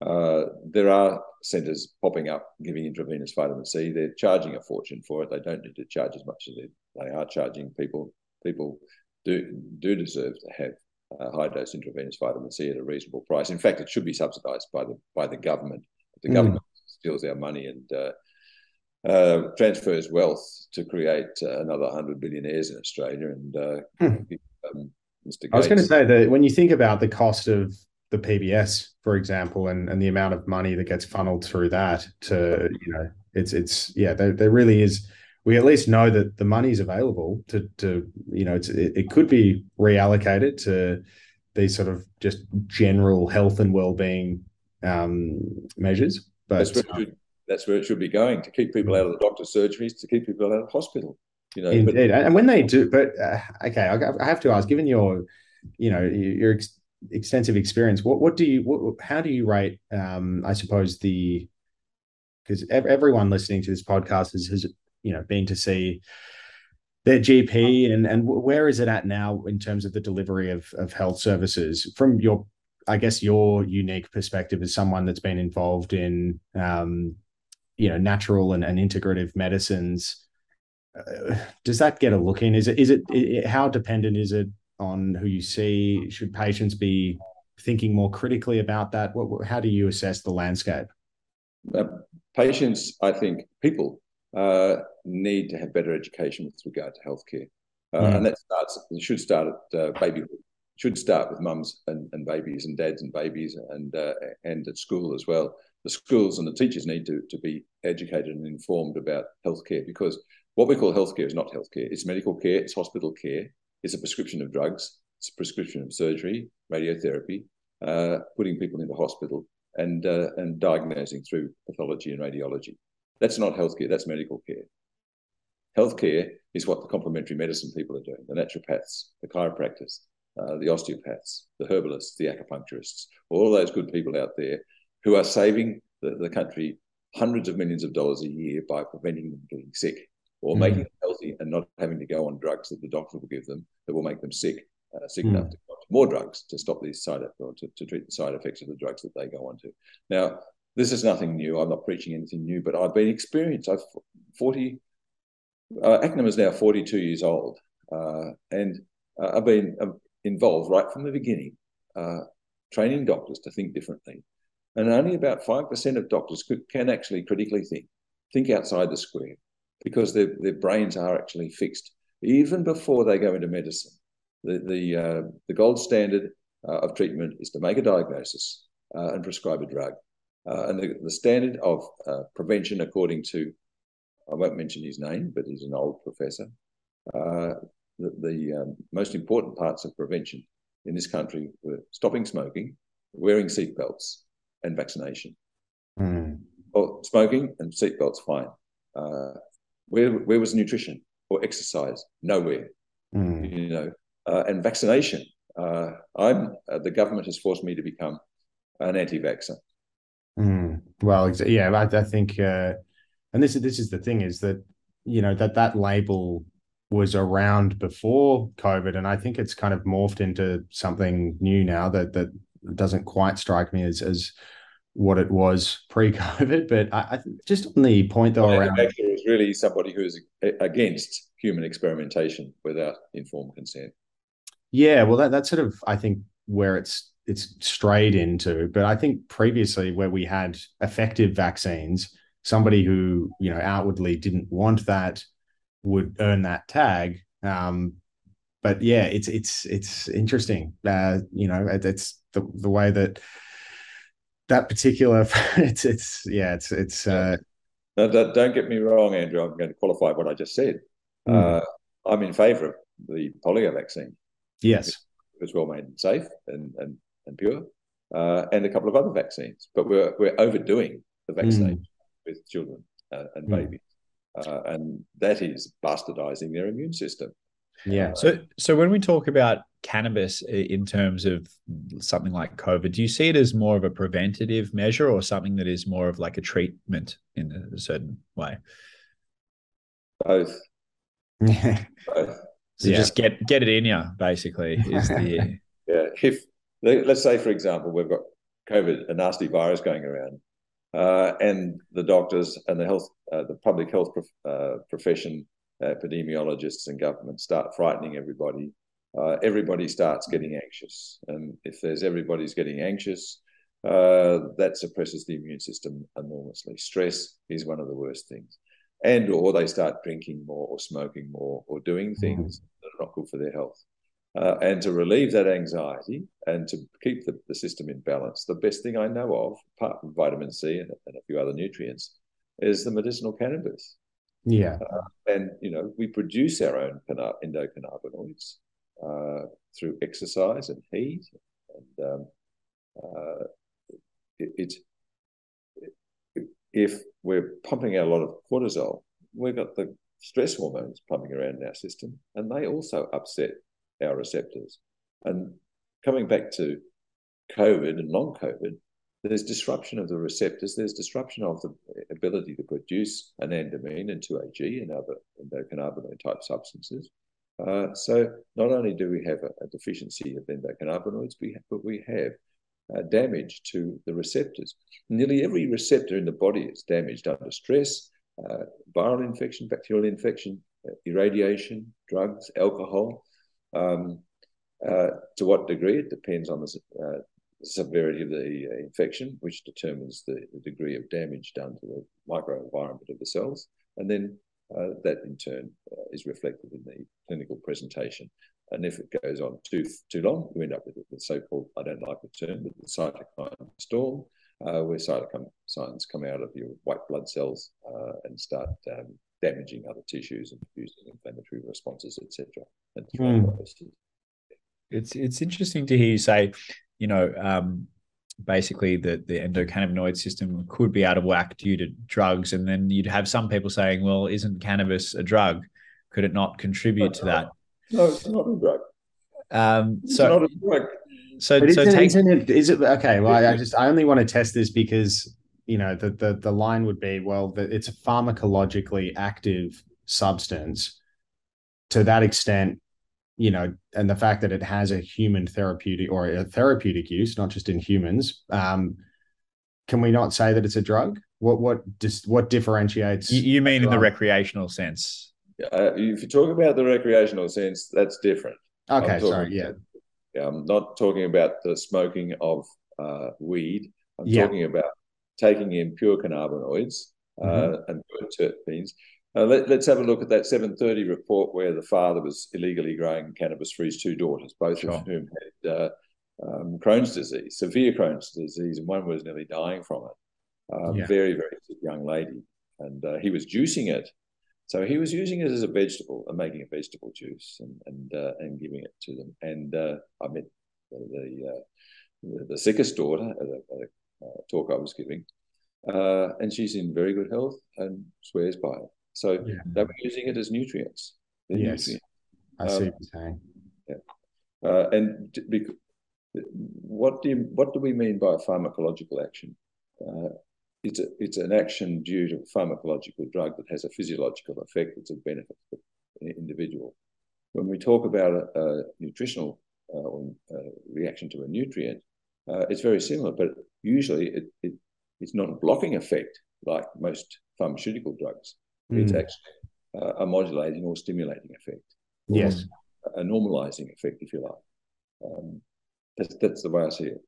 Speaker 3: uh, there are centres popping up giving intravenous vitamin C. They're charging a fortune for it. They don't need to charge as much as they, they are charging people. People do do deserve to have uh, high dose intravenous vitamin C at a reasonable price. In fact, it should be subsidised by the by the government. The
Speaker 1: Mm.
Speaker 3: government steals our money and uh, uh, transfers wealth to create uh, another hundred billionaires in Australia. And uh,
Speaker 1: Hmm.
Speaker 3: um, Mr. Gates,
Speaker 1: I was going to say that when you think about the cost of the PBS, for example, and, and the amount of money that gets funneled through that to, you know, it's it's yeah, there, there really is we at least know that the money is available to to you know it's it, it could be reallocated to these sort of just general health and well-being um, measures. But
Speaker 3: that's where, it should be going to keep people out of the doctor's surgeries, to keep people out of hospital. You know,
Speaker 1: indeed. But, and when they do, but uh, okay, I have to ask, given your, you know, your ex- extensive experience, what what do you, what, how do you rate? Um, I suppose the because everyone listening to this podcast has, has you know been to see their GP and and where is it at now in terms of the delivery of of health services from your I guess your unique perspective as someone that's been involved in um, you know natural and, and integrative medicines uh, does that get a look in is it is it, it how dependent is it on who you see should patients be thinking more critically about that what, how do you assess the landscape
Speaker 3: uh, patients i think people uh, need to have better education with regard to healthcare. Uh, mm. And that starts, should start at uh, babyhood. Should start with mums and, and babies and dads and babies and uh, and at school as well. The schools and the teachers need to, to be educated and informed about healthcare because what we call healthcare is not healthcare. It's medical care, it's hospital care, it's a prescription of drugs, it's a prescription of surgery, radiotherapy, uh, putting people into hospital, and uh, and diagnosing through pathology and radiology. That's not healthcare, that's medical care. Healthcare is what the complementary medicine people are doing the naturopaths, the chiropractors, uh, the osteopaths, the herbalists, the acupuncturists, all those good people out there who are saving the, the country hundreds of millions of dollars a year by preventing them getting sick or mm. making them healthy and not having to go on drugs that the doctor will give them that will make them sick, uh, sick mm. enough to go on to more drugs to stop these side effects to, to treat the side effects of the drugs that they go on to. Now, this is nothing new. I'm not preaching anything new, but I've been experienced. I've 40, uh, ACNEM is now 42 years old, uh, and uh, I've been uh, involved right from the beginning, uh, training doctors to think differently. And only about 5% of doctors could, can actually critically think, think outside the square, because their, their brains are actually fixed. Even before they go into medicine, the, the, uh, the gold standard of treatment is to make a diagnosis and prescribe a drug. Uh, and the, the, standard of uh, prevention, according to, I won't mention his name, but he's an old professor, uh, the, the um, most important parts of prevention in this country were stopping smoking, wearing seatbelts, and vaccination. Mm. Well, smoking and seatbelts, fine. Uh, where, where was nutrition or exercise? Nowhere. Mm. You know, uh, and vaccination. Uh, I'm the government has forced me to become an anti-vaxxer.
Speaker 1: Mm, well, yeah, I, I think, uh, and this is this is the thing is that you know that that label was around before COVID, and I think it's kind of morphed into something new now that that doesn't quite strike me as as what it was pre-COVID. But I, I just on the point though, well, around
Speaker 3: is really somebody who's against human experimentation without informed consent.
Speaker 1: Yeah, well, that that's sort of I think where it's it's strayed into. But I think previously, where we had effective vaccines, somebody who you know outwardly didn't want that would earn that tag. Um, but yeah, it's it's it's interesting. Uh, you know, it, it's the the way that that particular it's it's yeah it's it's. Uh,
Speaker 3: no, don't get me wrong, Andrew. I'm going to qualify what I just said. Mm. Uh, I'm in favour of the polio vaccine.
Speaker 1: Yes,
Speaker 3: it was well made and safe, and and and pure, uh, and a couple of other vaccines. But we're we're overdoing the vaccination mm. with children uh, and mm. babies, uh, and that is bastardizing their immune system.
Speaker 1: Yeah.
Speaker 4: Uh, so so when we talk about cannabis in terms of something like COVID, do you see it as more of a preventative measure or something that is more of like a treatment in a certain way?
Speaker 3: Both.
Speaker 1: Both.
Speaker 4: So yeah. just get get it in you, basically. Is the
Speaker 3: yeah. If let's say, for example, we've got COVID, a nasty virus going around, uh, and the doctors and the health, uh, the public health prof- uh, profession, epidemiologists and government start frightening everybody. Uh, everybody starts getting anxious, and if there's everybody's getting anxious, uh, that suppresses the immune system enormously. Stress is one of the worst things, and or they start drinking more, or smoking more, or doing mm-hmm. things that are not good for their health. uh, and to relieve that anxiety and to keep the, the system in balance, the best thing I know of, apart from vitamin C and, and a few other nutrients, is the medicinal cannabis.
Speaker 1: Yeah.
Speaker 3: Uh, and, you know, we produce our own endocannabinoids uh, through exercise and heat. And um, uh, it, it, if we're pumping out a lot of cortisol, we've got the stress hormones pumping around in our system, and they also upset our receptors. And coming back to COVID and long COVID, there's disruption of the receptors, there's disruption of the ability to produce anandamide and 2-AG and other endocannabinoid type substances. Uh, so not only do we have a, a deficiency of endocannabinoids, we have, but we have uh, damage to the receptors. Nearly every receptor in the body is damaged under stress, uh, viral infection, bacterial infection, uh, irradiation, drugs, alcohol. Um, uh, to what degree? It depends on the uh, severity of the infection, which determines the, the, degree of damage done to the microenvironment of the cells. And then uh, that in turn uh, is reflected in the clinical presentation. And if it goes on too too long, you end up with the so-called, I don't like the term, but the cytokine storm, uh, where cytokines come out of your white blood cells uh, and start um, damaging other tissues and producing inflammatory responses, etc. Mm.
Speaker 4: It's it's interesting to hear you say, you know, um, basically the the endocannabinoid system could be out of whack due to drugs, and then you'd have some people saying, well, isn't cannabis a drug? Could it not contribute to that?
Speaker 3: No, it's not a drug.
Speaker 4: Um,
Speaker 3: it's
Speaker 4: so,
Speaker 3: not a drug.
Speaker 1: So, but so isn't, take, isn't it, is it okay? Well, I just I only want to test this because you know the the the line would be well, the, it's a pharmacologically active substance. To that extent, you know, and the fact that it has a human therapeutic or a therapeutic use, not just in humans, um, can we not say that it's a drug? What what just what differentiates?
Speaker 4: You, you mean in the recreational sense?
Speaker 3: Uh, if you talk about the recreational sense, that's different.
Speaker 1: Okay, sorry, yeah.
Speaker 3: I'm not talking about the smoking of uh, weed. I'm yeah. talking about taking in pure cannabinoids uh, mm-hmm. and pure terpenes uh, let, us have a look at that 730 report where the father was illegally growing cannabis for his two daughters, both sure. of whom had uh, um, Crohn's disease, severe Crohn's disease, and one was nearly dying from it. Um, yeah. Very, very sick young lady. And uh, he was juicing it. So he was using it as a vegetable and making a vegetable juice and and, uh, and giving it to them. And uh, I met the, the, uh, the, sickest daughter at a, at a talk I was giving. and she's in very good health and swears by it. So yeah. they were using it as nutrients.
Speaker 1: Yes, nutrients. I see um, what you're saying.
Speaker 3: Yeah. Uh, and because, what do you, what do we mean by pharmacological action? Uh, it's a, it's an action due to a pharmacological drug that has a physiological effect that's of benefit to the individual. When we talk about a, a nutritional uh, reaction to a nutrient, uh, it's very similar, but usually it, it, it's not a blocking effect like most pharmaceutical drugs. Mm. It's actually uh, a modulating or stimulating effect.
Speaker 1: Or yes.
Speaker 3: A normalizing effect, if you like. Um, that's, that's the way I see it.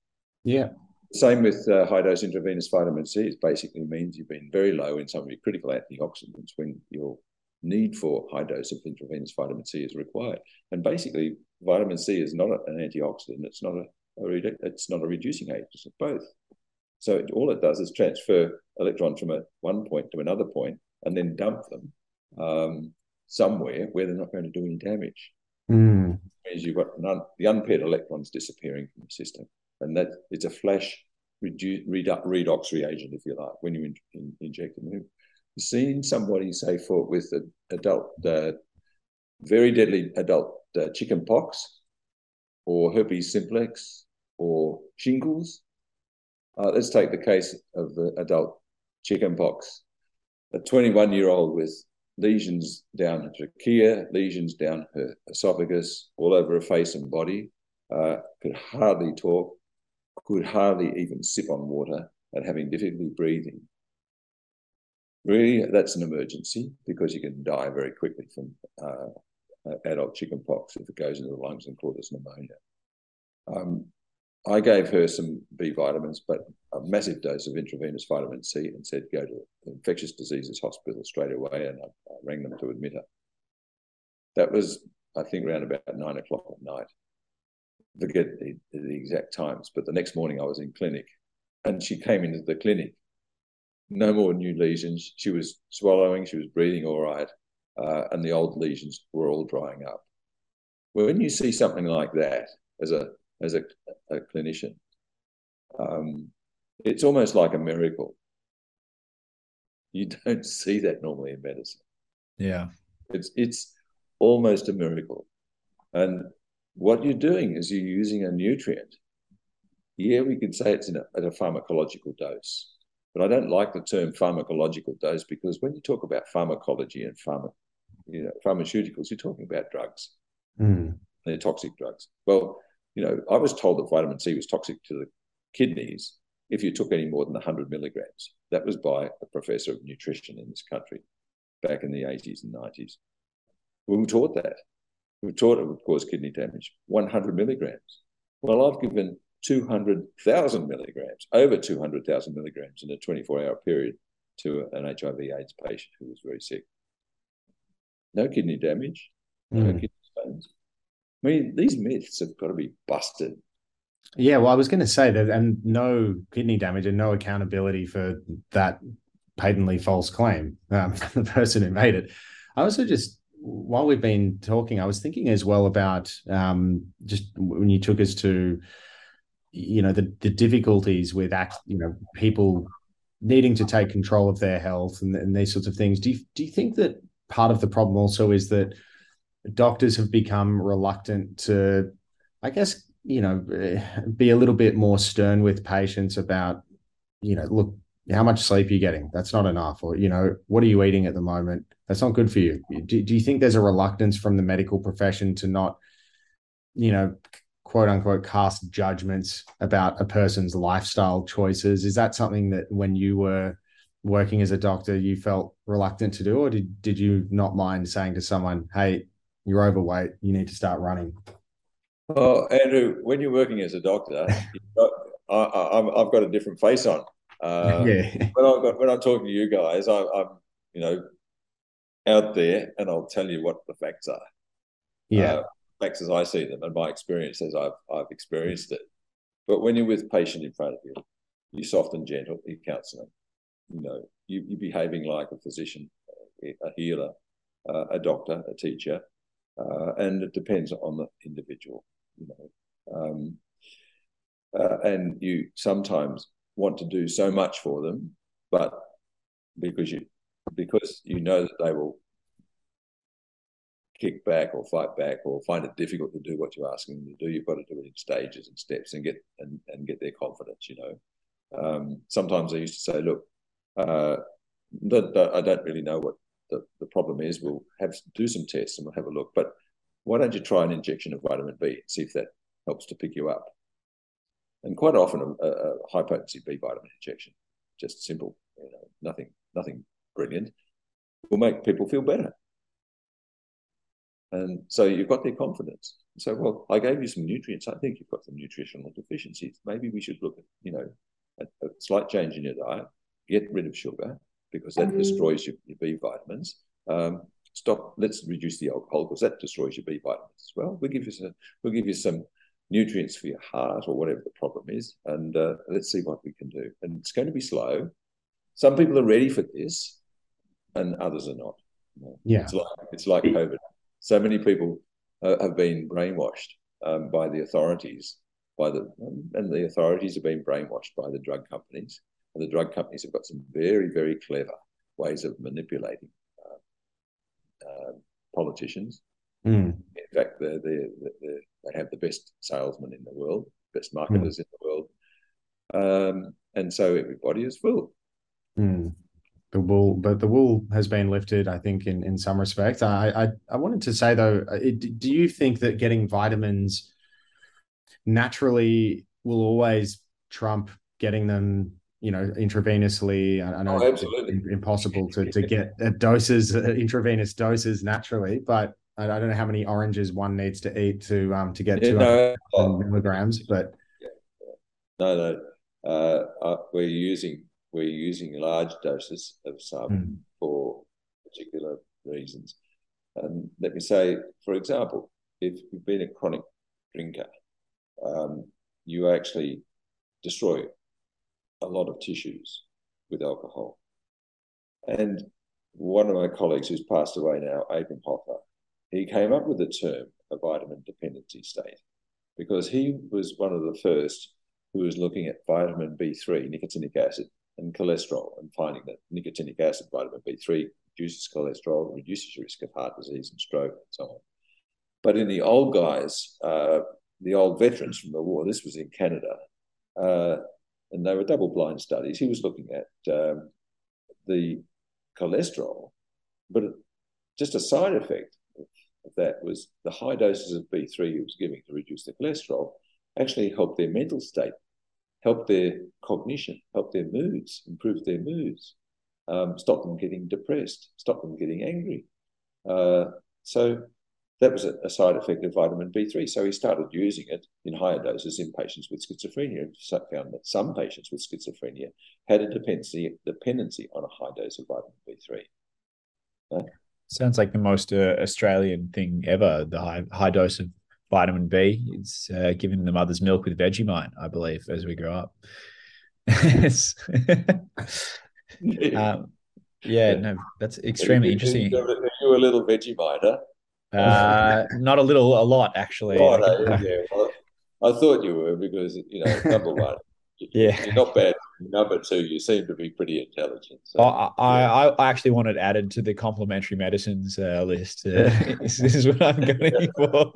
Speaker 1: Yeah.
Speaker 3: Same with uh, high dose intravenous vitamin C. It basically means you've been very low in some of your critical antioxidants when your need for high dose of intravenous vitamin C is required. And basically, vitamin C is not an antioxidant. It's not a, a it's not a reducing agent. It's both. So it, all it does is transfer electrons from a, one point to another point and then dump them um, somewhere where they're not going to do any damage.
Speaker 1: Mm.
Speaker 3: Means you've got un- the unpaired electrons disappearing from the system, and that it's a flash redu- redox reagent, if you like, when you in- in- inject them. You've seen somebody say for with an adult, uh, very deadly adult uh, chicken pox, or herpes simplex, or shingles. Uh, let's take the case of the adult chicken pox a 21 year old with lesions down her trachea, lesions down her esophagus, all over her face and body, uh, could hardly talk, could hardly even sip on water, and having difficulty breathing. Really, that's an emergency because you can die very quickly from uh, adult chickenpox if it goes into the lungs and causes pneumonia. Um, I gave her some B vitamins, but a massive dose of intravenous vitamin C and said, go to the infectious diseases hospital straight away. And I, I rang them to admit her. That was I think around about nine o'clock at night. Forget the, the exact times, but the next morning I was in clinic, and she came into the clinic. No more new lesions. She was swallowing. She was breathing all right, uh, and the old lesions were all drying up. When you see something like that as a as a, a clinician, um, it's almost like a miracle. You don't see that normally in medicine.
Speaker 4: Yeah.
Speaker 3: It's it's almost a miracle. And what you're doing is you're using a nutrient. Yeah, we could say it's a, at a pharmacological dose, but I don't like the term pharmacological dose because when you talk about pharmacology and pharma, you know, pharmaceuticals, you're talking about drugs.
Speaker 1: Mm.
Speaker 3: They're toxic drugs. Well, you know, I was told that vitamin C was toxic to the kidneys if you took any more than 100 milligrams. That was by a professor of nutrition in this country back in the 80s and 90s. We were taught that. We were taught it would cause kidney damage. 100 milligrams. Well, I've given 200,000 milligrams, over 200,000 milligrams in a 24 hour period to an HIV AIDS patient who was very sick. No kidney damage, mm. no hmm. kidney. I mean, these myths have got to be busted.
Speaker 1: Yeah, well, I was going to say that, and no kidney damage and no accountability for that patently false claim um, the person who made it. I also just, while we've been talking, I was thinking as well about um, just when you took us to, you know, the the difficulties with act, you know, people needing to take control of their health and, and these sorts of things. Do you do you think that part of the problem also is that doctors have become reluctant to, I guess, you know, be a little bit more stern with patients about, you know, look, how much sleep you're you getting? That's not enough. Or, you know, what are you eating at the moment? That's not good for you. Do, do you think there's a reluctance from the medical profession to not, you know, quote unquote, cast judgments about a person's lifestyle choices? Is that something that when you were working as a doctor, you felt reluctant to do? Or did, did you not mind saying to someone, hey, you're overweight, you need to start running?
Speaker 3: Well, Andrew, when you're working as a doctor, got, I, have got a different face on. Uh, yeah. When, I when I'm talking to you guys, I, I'm, you know, out there, and I'll tell you what the facts are.
Speaker 1: Yeah, uh,
Speaker 3: facts as I see them, and my experience as I've I've experienced it. But when you're with patient in front of you, you're soft and gentle. You're counselling. You know, you, you're behaving like a physician, a healer, uh, a doctor, a teacher, uh, and it depends on the individual. You know, um, uh, and you sometimes want to do so much for them, but because you because you know that they will kick back or fight back or find it difficult to do what you're asking them to do, you've got to do it in stages and steps and get and, and get their confidence. You know, um, sometimes I used to say, look, uh, I don't really know what the, the problem is. We'll have do some tests and we'll have a look, but why don't you try an injection of vitamin B and see if that helps to pick you up? and quite often a, a high potency B vitamin injection, just simple, you know, nothing, nothing brilliant, will make people feel better. And so you've got their confidence. So, well, I gave you some nutrients. I think you've got some nutritional deficiencies. Maybe we should look at, you know, a, a slight change in your diet, get rid of sugar because that mm-hmm. destroys your, your, B vitamins. Um, stop. Let's reduce the alcohol because that destroys your B vitamins as well. We'll give you some. We'll give you some nutrients for your heart or whatever the problem is, and uh, let's see what we can do. And it's going to be slow. Some people are ready for this, and others are not.
Speaker 1: Yeah,
Speaker 3: it's like it's like COVID. So many people uh, have been brainwashed um, by the authorities, by the and the authorities have been brainwashed by the drug companies, and the drug companies have got some very very clever ways of manipulating uh, uh politicians.
Speaker 1: Mm.
Speaker 3: In fact, they're, they're, they're they have the best salesmen in the world, best hmm. marketers mm. in the world, um, and so everybody is full.
Speaker 1: Mm. The wool, but the wool has been lifted. I think in in some respects. I I, I wanted to say though, it, do you think that getting vitamins naturally will always trump getting them you know intravenously i know
Speaker 3: oh, absolutely.
Speaker 1: it's impossible to, to get doses intravenous doses naturally but I, I don't know how many oranges one needs to eat to um to get yeah, to no, milligrams, but
Speaker 3: no, no, uh, uh, we're using we're using large doses of some mm. for particular reasons. And let me say, for example, if you've been a chronic drinker, um, you actually destroy a lot of tissues with alcohol. And one of my colleagues who's passed away now, Abram Hoffer, he came up with the term a vitamin dependency state because he was one of the first who was looking at vitamin B3, nicotinic acid, and cholesterol, and finding that nicotinic acid, vitamin B3, reduces cholesterol, reduces your risk of heart disease and stroke, and so on. But in the old guys, uh, the old veterans from the war, this was in Canada, uh, and they were double blind studies. He was looking at um, the cholesterol, but just a side effect of that was the high doses of B3 he was giving to reduce the cholesterol actually helped their mental state, helped their cognition, helped their moods, improved their moods, um, stop them getting depressed, stopped them getting angry. Uh, so that was a, side effect of vitamin B3. So he started using it in higher doses in patients with schizophrenia and found that some patients with schizophrenia had a dependency, dependency on a high dose of vitamin B3.
Speaker 4: Uh, Sounds like the most uh, Australian thing ever, the high, high dose of vitamin B. It's uh, giving the mother's milk with Vegemite, I believe, as we grow up. um, yeah, no, that's extremely interesting.
Speaker 3: You a little Vegemiter?
Speaker 4: Uh, not a little, a lot actually. Oh,
Speaker 3: no, yeah. Well, I thought you were because you know number one,
Speaker 4: yeah,
Speaker 3: you're not bad. Number two, you seem to be pretty intelligent.
Speaker 4: So, I, I, I actually wanted added to the complementary medicines uh, list. Uh, this is what I'm going for.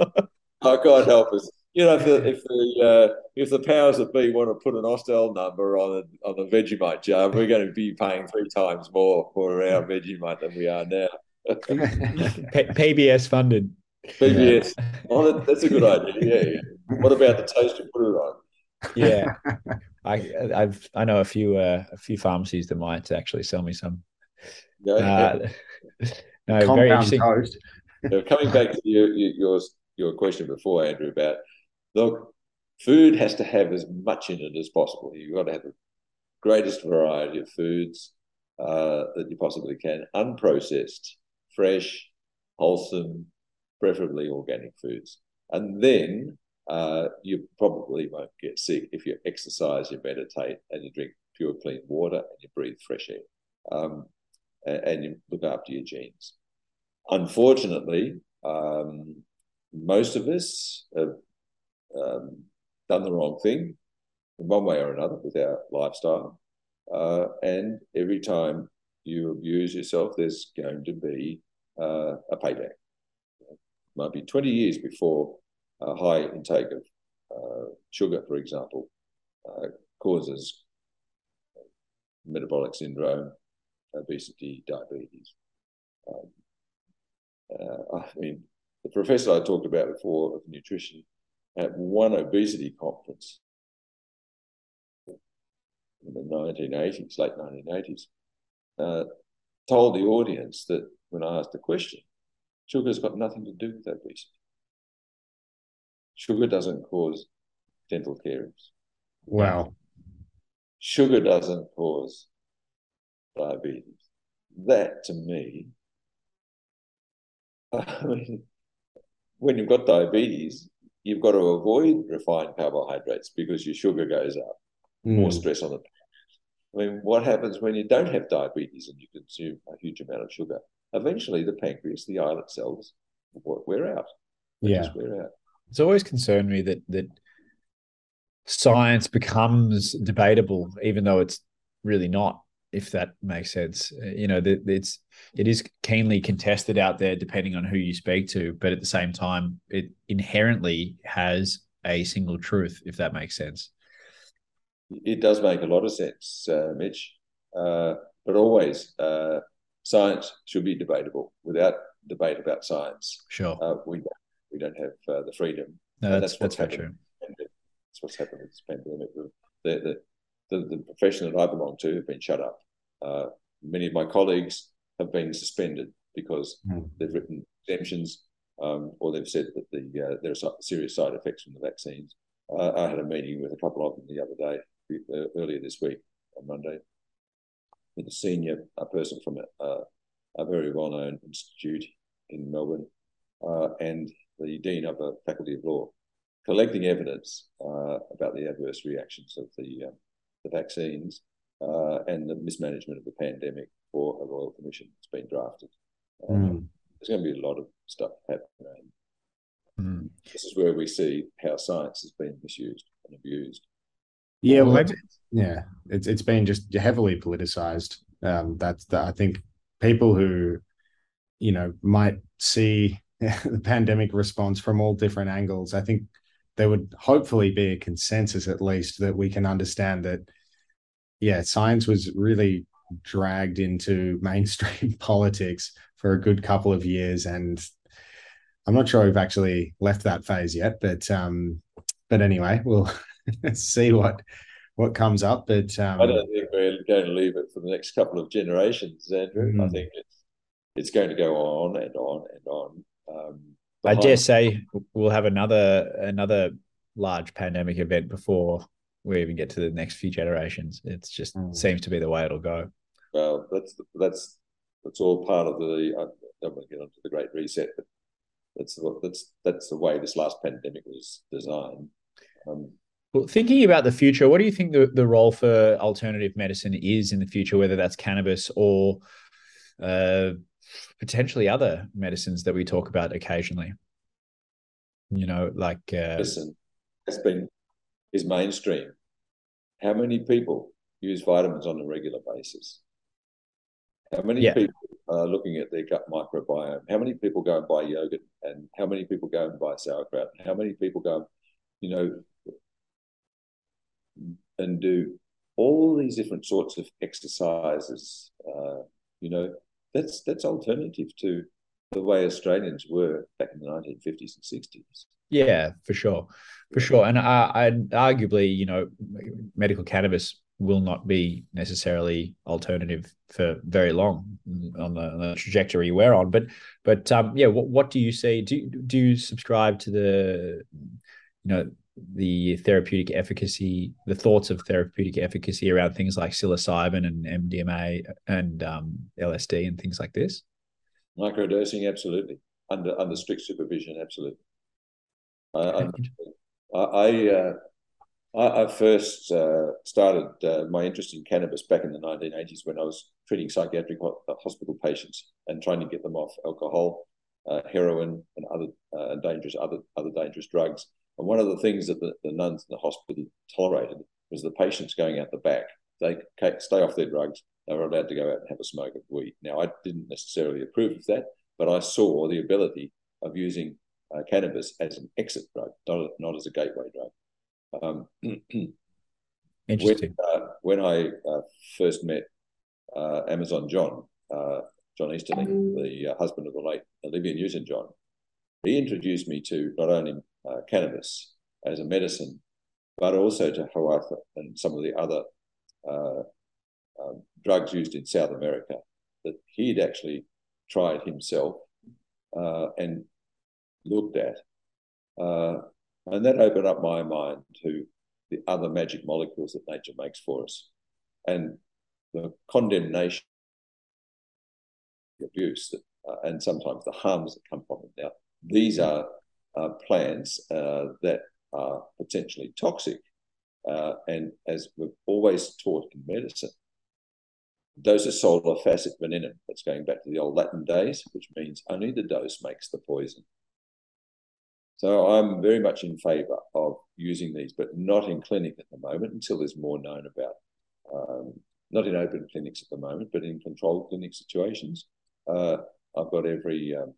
Speaker 3: I can't help us. You know, if the if the uh, if the powers that be want to put an AUST L number on a, on a Vegemite jar, we're going to be paying three times more for our Vegemite than we are now.
Speaker 4: PBS funded.
Speaker 3: PBS. Yeah. Oh, that, that's a good idea. Yeah, yeah. What about the toast you put it on?
Speaker 4: Yeah, I I've I know a few uh, a few pharmacies that might actually sell me some.
Speaker 3: Yeah. Uh,
Speaker 4: no, Compound very interesting.
Speaker 3: Toast. coming back to your, your your question before, Andrew, about look, food has to have as much in it as possible. You've got to have the greatest variety of foods uh, that you possibly can, unprocessed, fresh, wholesome, preferably organic foods. And then uh, you probably won't get sick if you exercise, you meditate, and you drink pure, clean water, and you breathe fresh air, um, and, and, you look after your genes. Unfortunately, um, most of us have um, done the wrong thing in one way or another with our lifestyle. Uh, and every time you abuse yourself, there's going to be uh, a payback. It might be 20 years before a high intake of uh, sugar, for example, uh, causes metabolic syndrome, obesity, diabetes. Um, uh, I mean, the professor I talked about before of nutrition at one obesity conference in the 1980s, late 1980s, uh, told the audience that when I asked the question, sugar's got nothing to do with obesity. Sugar doesn't cause dental caries.
Speaker 1: Wow.
Speaker 3: Sugar doesn't cause diabetes. That to me, I mean, when you've got diabetes, you've got to avoid refined carbohydrates because your sugar goes up, mm. more stress on the I mean, what happens when you don't have diabetes and you consume a huge amount of sugar? Eventually, the pancreas, the islet cells, wear out.
Speaker 4: They yeah, wear out. It's always concerned me that that science becomes debatable, even though it's really not if that makes sense. Uh, you know, it's it is keenly contested out there, depending on who you speak to. But at the same time, it inherently has a single truth, if that makes sense.
Speaker 3: It does make a lot of sense, uh, Mitch. Uh, but always, uh, science should be debatable. Without debate about science,
Speaker 4: sure,
Speaker 3: uh, we don't, we don't have uh, the freedom.
Speaker 4: No, that's, that's, that's true.
Speaker 3: That's what's happened with this pandemic. The, the, the, the profession that I belong to have been shut up. Uh, many of my colleagues have been suspended because mm. they've written exemptions um, or they've said that the uh, there are serious side effects from the vaccines. Uh, I had a meeting with a couple of them the other day, uh, earlier this week on Monday, with a senior a person from a, a very well-known institute in Melbourne, uh, and the Dean of the Faculty of Law, collecting evidence uh, about the adverse reactions of the, uh, the vaccines uh, and the mismanagement of the pandemic for a Royal Commission that's been drafted. Mm. There's going to be a lot of stuff happening. Mm. This is where we see how science has been misused and abused.
Speaker 1: Yeah, well, yeah, it's it's been just heavily politicized. Um, that's the, I think people who, you know, might see the pandemic response from all different angles. I think there would hopefully be a consensus at least that we can understand that, yeah, science was really dragged into mainstream politics for a good couple of years, and I'm not sure we've actually left that phase yet. But um, but anyway, we'll see what what comes up. But um,
Speaker 3: I don't think we're going to leave it for the next couple of generations, Andrew. Mm. I think it's it's going to go on and on and on. Um,
Speaker 4: I dare say we'll have another another large pandemic event before we even get to the next few generations. It just mm. seems to be the way it'll go.
Speaker 3: Well, that's that's that's all part of the. I don't want to get onto the Great Reset, but that's that's that's the way this last pandemic was designed. Um,
Speaker 4: well, thinking about the future, what do you think the, the role for alternative medicine is in the future, whether that's cannabis or uh, potentially other medicines that we talk about occasionally? You know, like uh,
Speaker 3: medicine has been is mainstream. How many people use vitamins on a regular basis? How many yeah. people are looking at their gut microbiome? How many people go and buy yogurt? And how many people go and buy sauerkraut? How many people go, you know, and do all these different sorts of exercises? Uh, you know, that's that's alternative to the way Australians were back in the 1950s and 60s.
Speaker 4: Yeah, for sure, for sure. And I, I arguably, you know, medical cannabis will not be necessarily alternative for very long on the, on the trajectory we're on. But but um, yeah, what what do you say? Do do you subscribe to the you know the therapeutic efficacy, the thoughts of therapeutic efficacy around things like psilocybin and MDMA and um, LSD and things like this?
Speaker 3: Microdosing, absolutely. Under under strict supervision, absolutely. I I, uh, I, I first uh, started uh, my interest in cannabis back in the 1980s when I was treating psychiatric hospital patients and trying to get them off alcohol, uh, heroin, and other uh, dangerous other other dangerous drugs. And one of the things that the, the nuns in the hospital tolerated was the patients going out the back. They stay off their drugs. They were allowed to go out and have a smoke of weed. Now, I didn't necessarily approve of that, but I saw the ability of using uh, cannabis as an exit drug, not, not as a gateway drug. Um,
Speaker 4: Interesting.
Speaker 3: When, uh, when I uh, first met uh, Amazon John, uh, John Easterling, the uh, husband of the late Olivia Newton John, he introduced me to not only uh, cannabis as a medicine, but also to Hawatha and some of the other uh, um, drugs used in South America that he'd actually tried himself uh, and looked at. Uh, and that opened up my mind to the other magic molecules that nature makes for us and the condemnation, the abuse, that, uh, and sometimes the harms that come from it. Now, these are uh, plants uh, that are potentially toxic. Uh, and as we've always taught in medicine, dosis sola facit venenum. That's going back to the old Latin days, which means only the dose makes the poison. So I'm very much in favour of using these, but not in clinic at the moment until there's more known about. Um, not in open clinics at the moment, but in controlled clinic situations. Uh, I've got every um,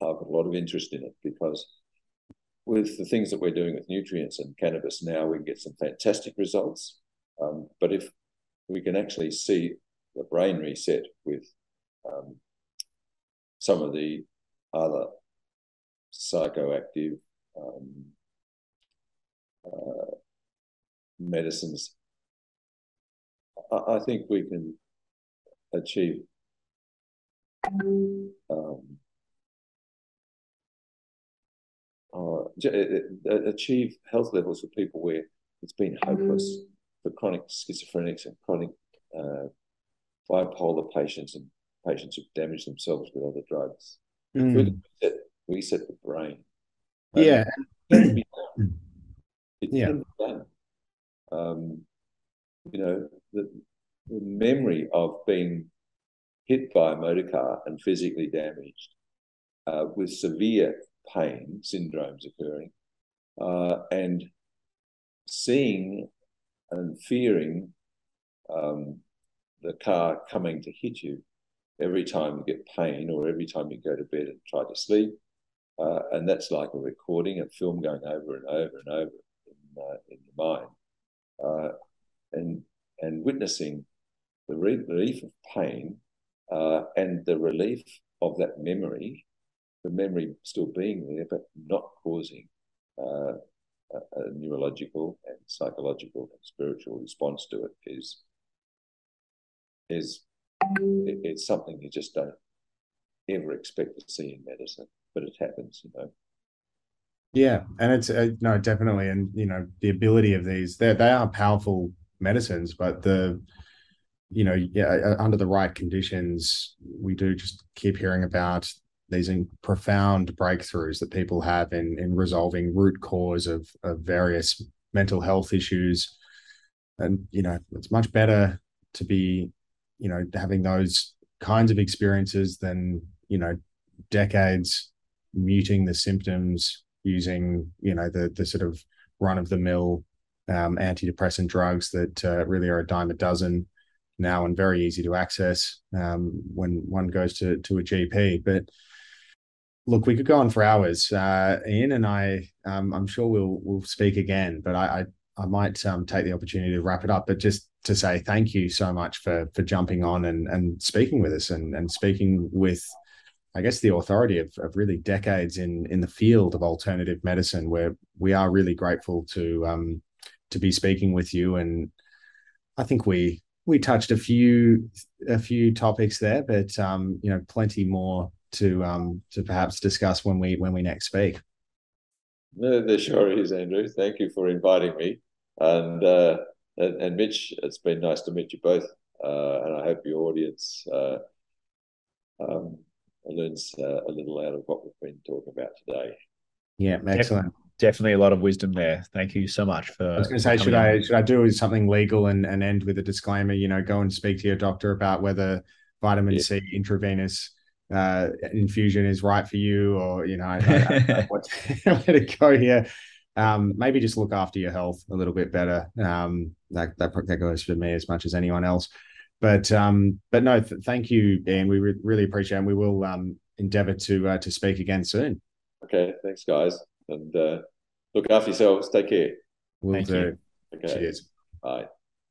Speaker 3: I've got a lot of interest in it because with the things that we're doing with nutrients and cannabis now, we can get some fantastic results. Um, but if we can actually see the brain reset with um, some of the other psychoactive um, uh, medicines, I, I, think we can achieve um, achieve health levels for people where it's been hopeless mm. for chronic schizophrenics and chronic uh, bipolar patients and patients who've damaged themselves with other drugs.
Speaker 1: Mm.
Speaker 3: Really reset, reset the brain.
Speaker 1: Yeah.
Speaker 3: it can be done.
Speaker 1: Yeah.
Speaker 3: can be done. Um, you know, the, the memory of being hit by a motor car and physically damaged uh, with severe pain syndromes occurring uh, and seeing and fearing um, the car coming to hit you every time you get pain or every time you go to bed and try to sleep. Uh, and that's like a recording, a film going over and over and over in, uh, in your mind. Uh, and, and witnessing the relief of pain uh, and the relief of that memory, the memory still being there, but not causing uh, a, a neurological and psychological and spiritual response to it is is it, it's something you just don't ever expect to see in medicine, but it happens, you know.
Speaker 1: Yeah, and it's uh, no, definitely, and you know the ability of these they they are powerful medicines, but the you know yeah uh, under the right conditions, we do just keep hearing about these profound breakthroughs that people have in in resolving root cause of of various mental health issues, and you know it's much better to be you know having those kinds of experiences than you know decades muting the symptoms using you know the the sort of run of the mill um, antidepressant drugs that uh, really are a dime a dozen now and very easy to access um, when one goes to to a GP. But look, we could go on for hours. Uh, Ian and I, um, I'm sure we'll we'll speak again, but I I, I might um, take the opportunity to wrap it up. But just to say thank you so much for for jumping on and and speaking with us and and speaking with I guess the authority of, of really decades in in the field of alternative medicine, where we are really grateful to um, to be speaking with you. And I think we we touched a few a few topics there, but um, you know, plenty more to um, to perhaps discuss when we when we next speak.
Speaker 3: No, there sure is, Andrew. Thank you for inviting me, and uh, and, and Mitch. It's been nice to meet you both, uh, and I hope your audience. Uh, um, learns uh, a little out of what we've been talking about today.
Speaker 1: Yeah, excellent.
Speaker 4: Definitely a lot of wisdom there. Thank you so much for.
Speaker 1: I was going to say, should
Speaker 4: on.
Speaker 1: I should I do something legal and, and end with a disclaimer? You know, go and speak to your doctor about whether vitamin
Speaker 3: Yeah.
Speaker 1: C intravenous uh, infusion is right for you, or you know, I, I, I what where to go here. Um, maybe just look after your health a little bit better. Um, that that that goes for me as much as anyone else. But um, but no, th- thank you, Ian. We re- really appreciate, it. and we will um, endeavour to uh, to speak again soon.
Speaker 3: Okay, thanks, guys, and uh, look after yourselves. Take care.
Speaker 1: We'll
Speaker 4: Thank
Speaker 1: do.
Speaker 4: you.
Speaker 3: Okay,
Speaker 1: Cheers.
Speaker 3: bye.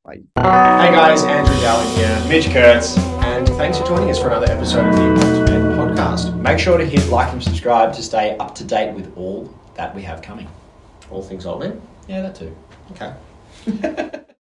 Speaker 1: Bye.
Speaker 2: Hey guys, Andrew Dowling here, Mitch Kurtz, and thanks for joining us for another episode of the Ultimate Podcast. Make sure to hit like and subscribe to stay up to date with all that we have coming.
Speaker 1: All things old, man.
Speaker 2: Yeah, that too.
Speaker 1: Okay.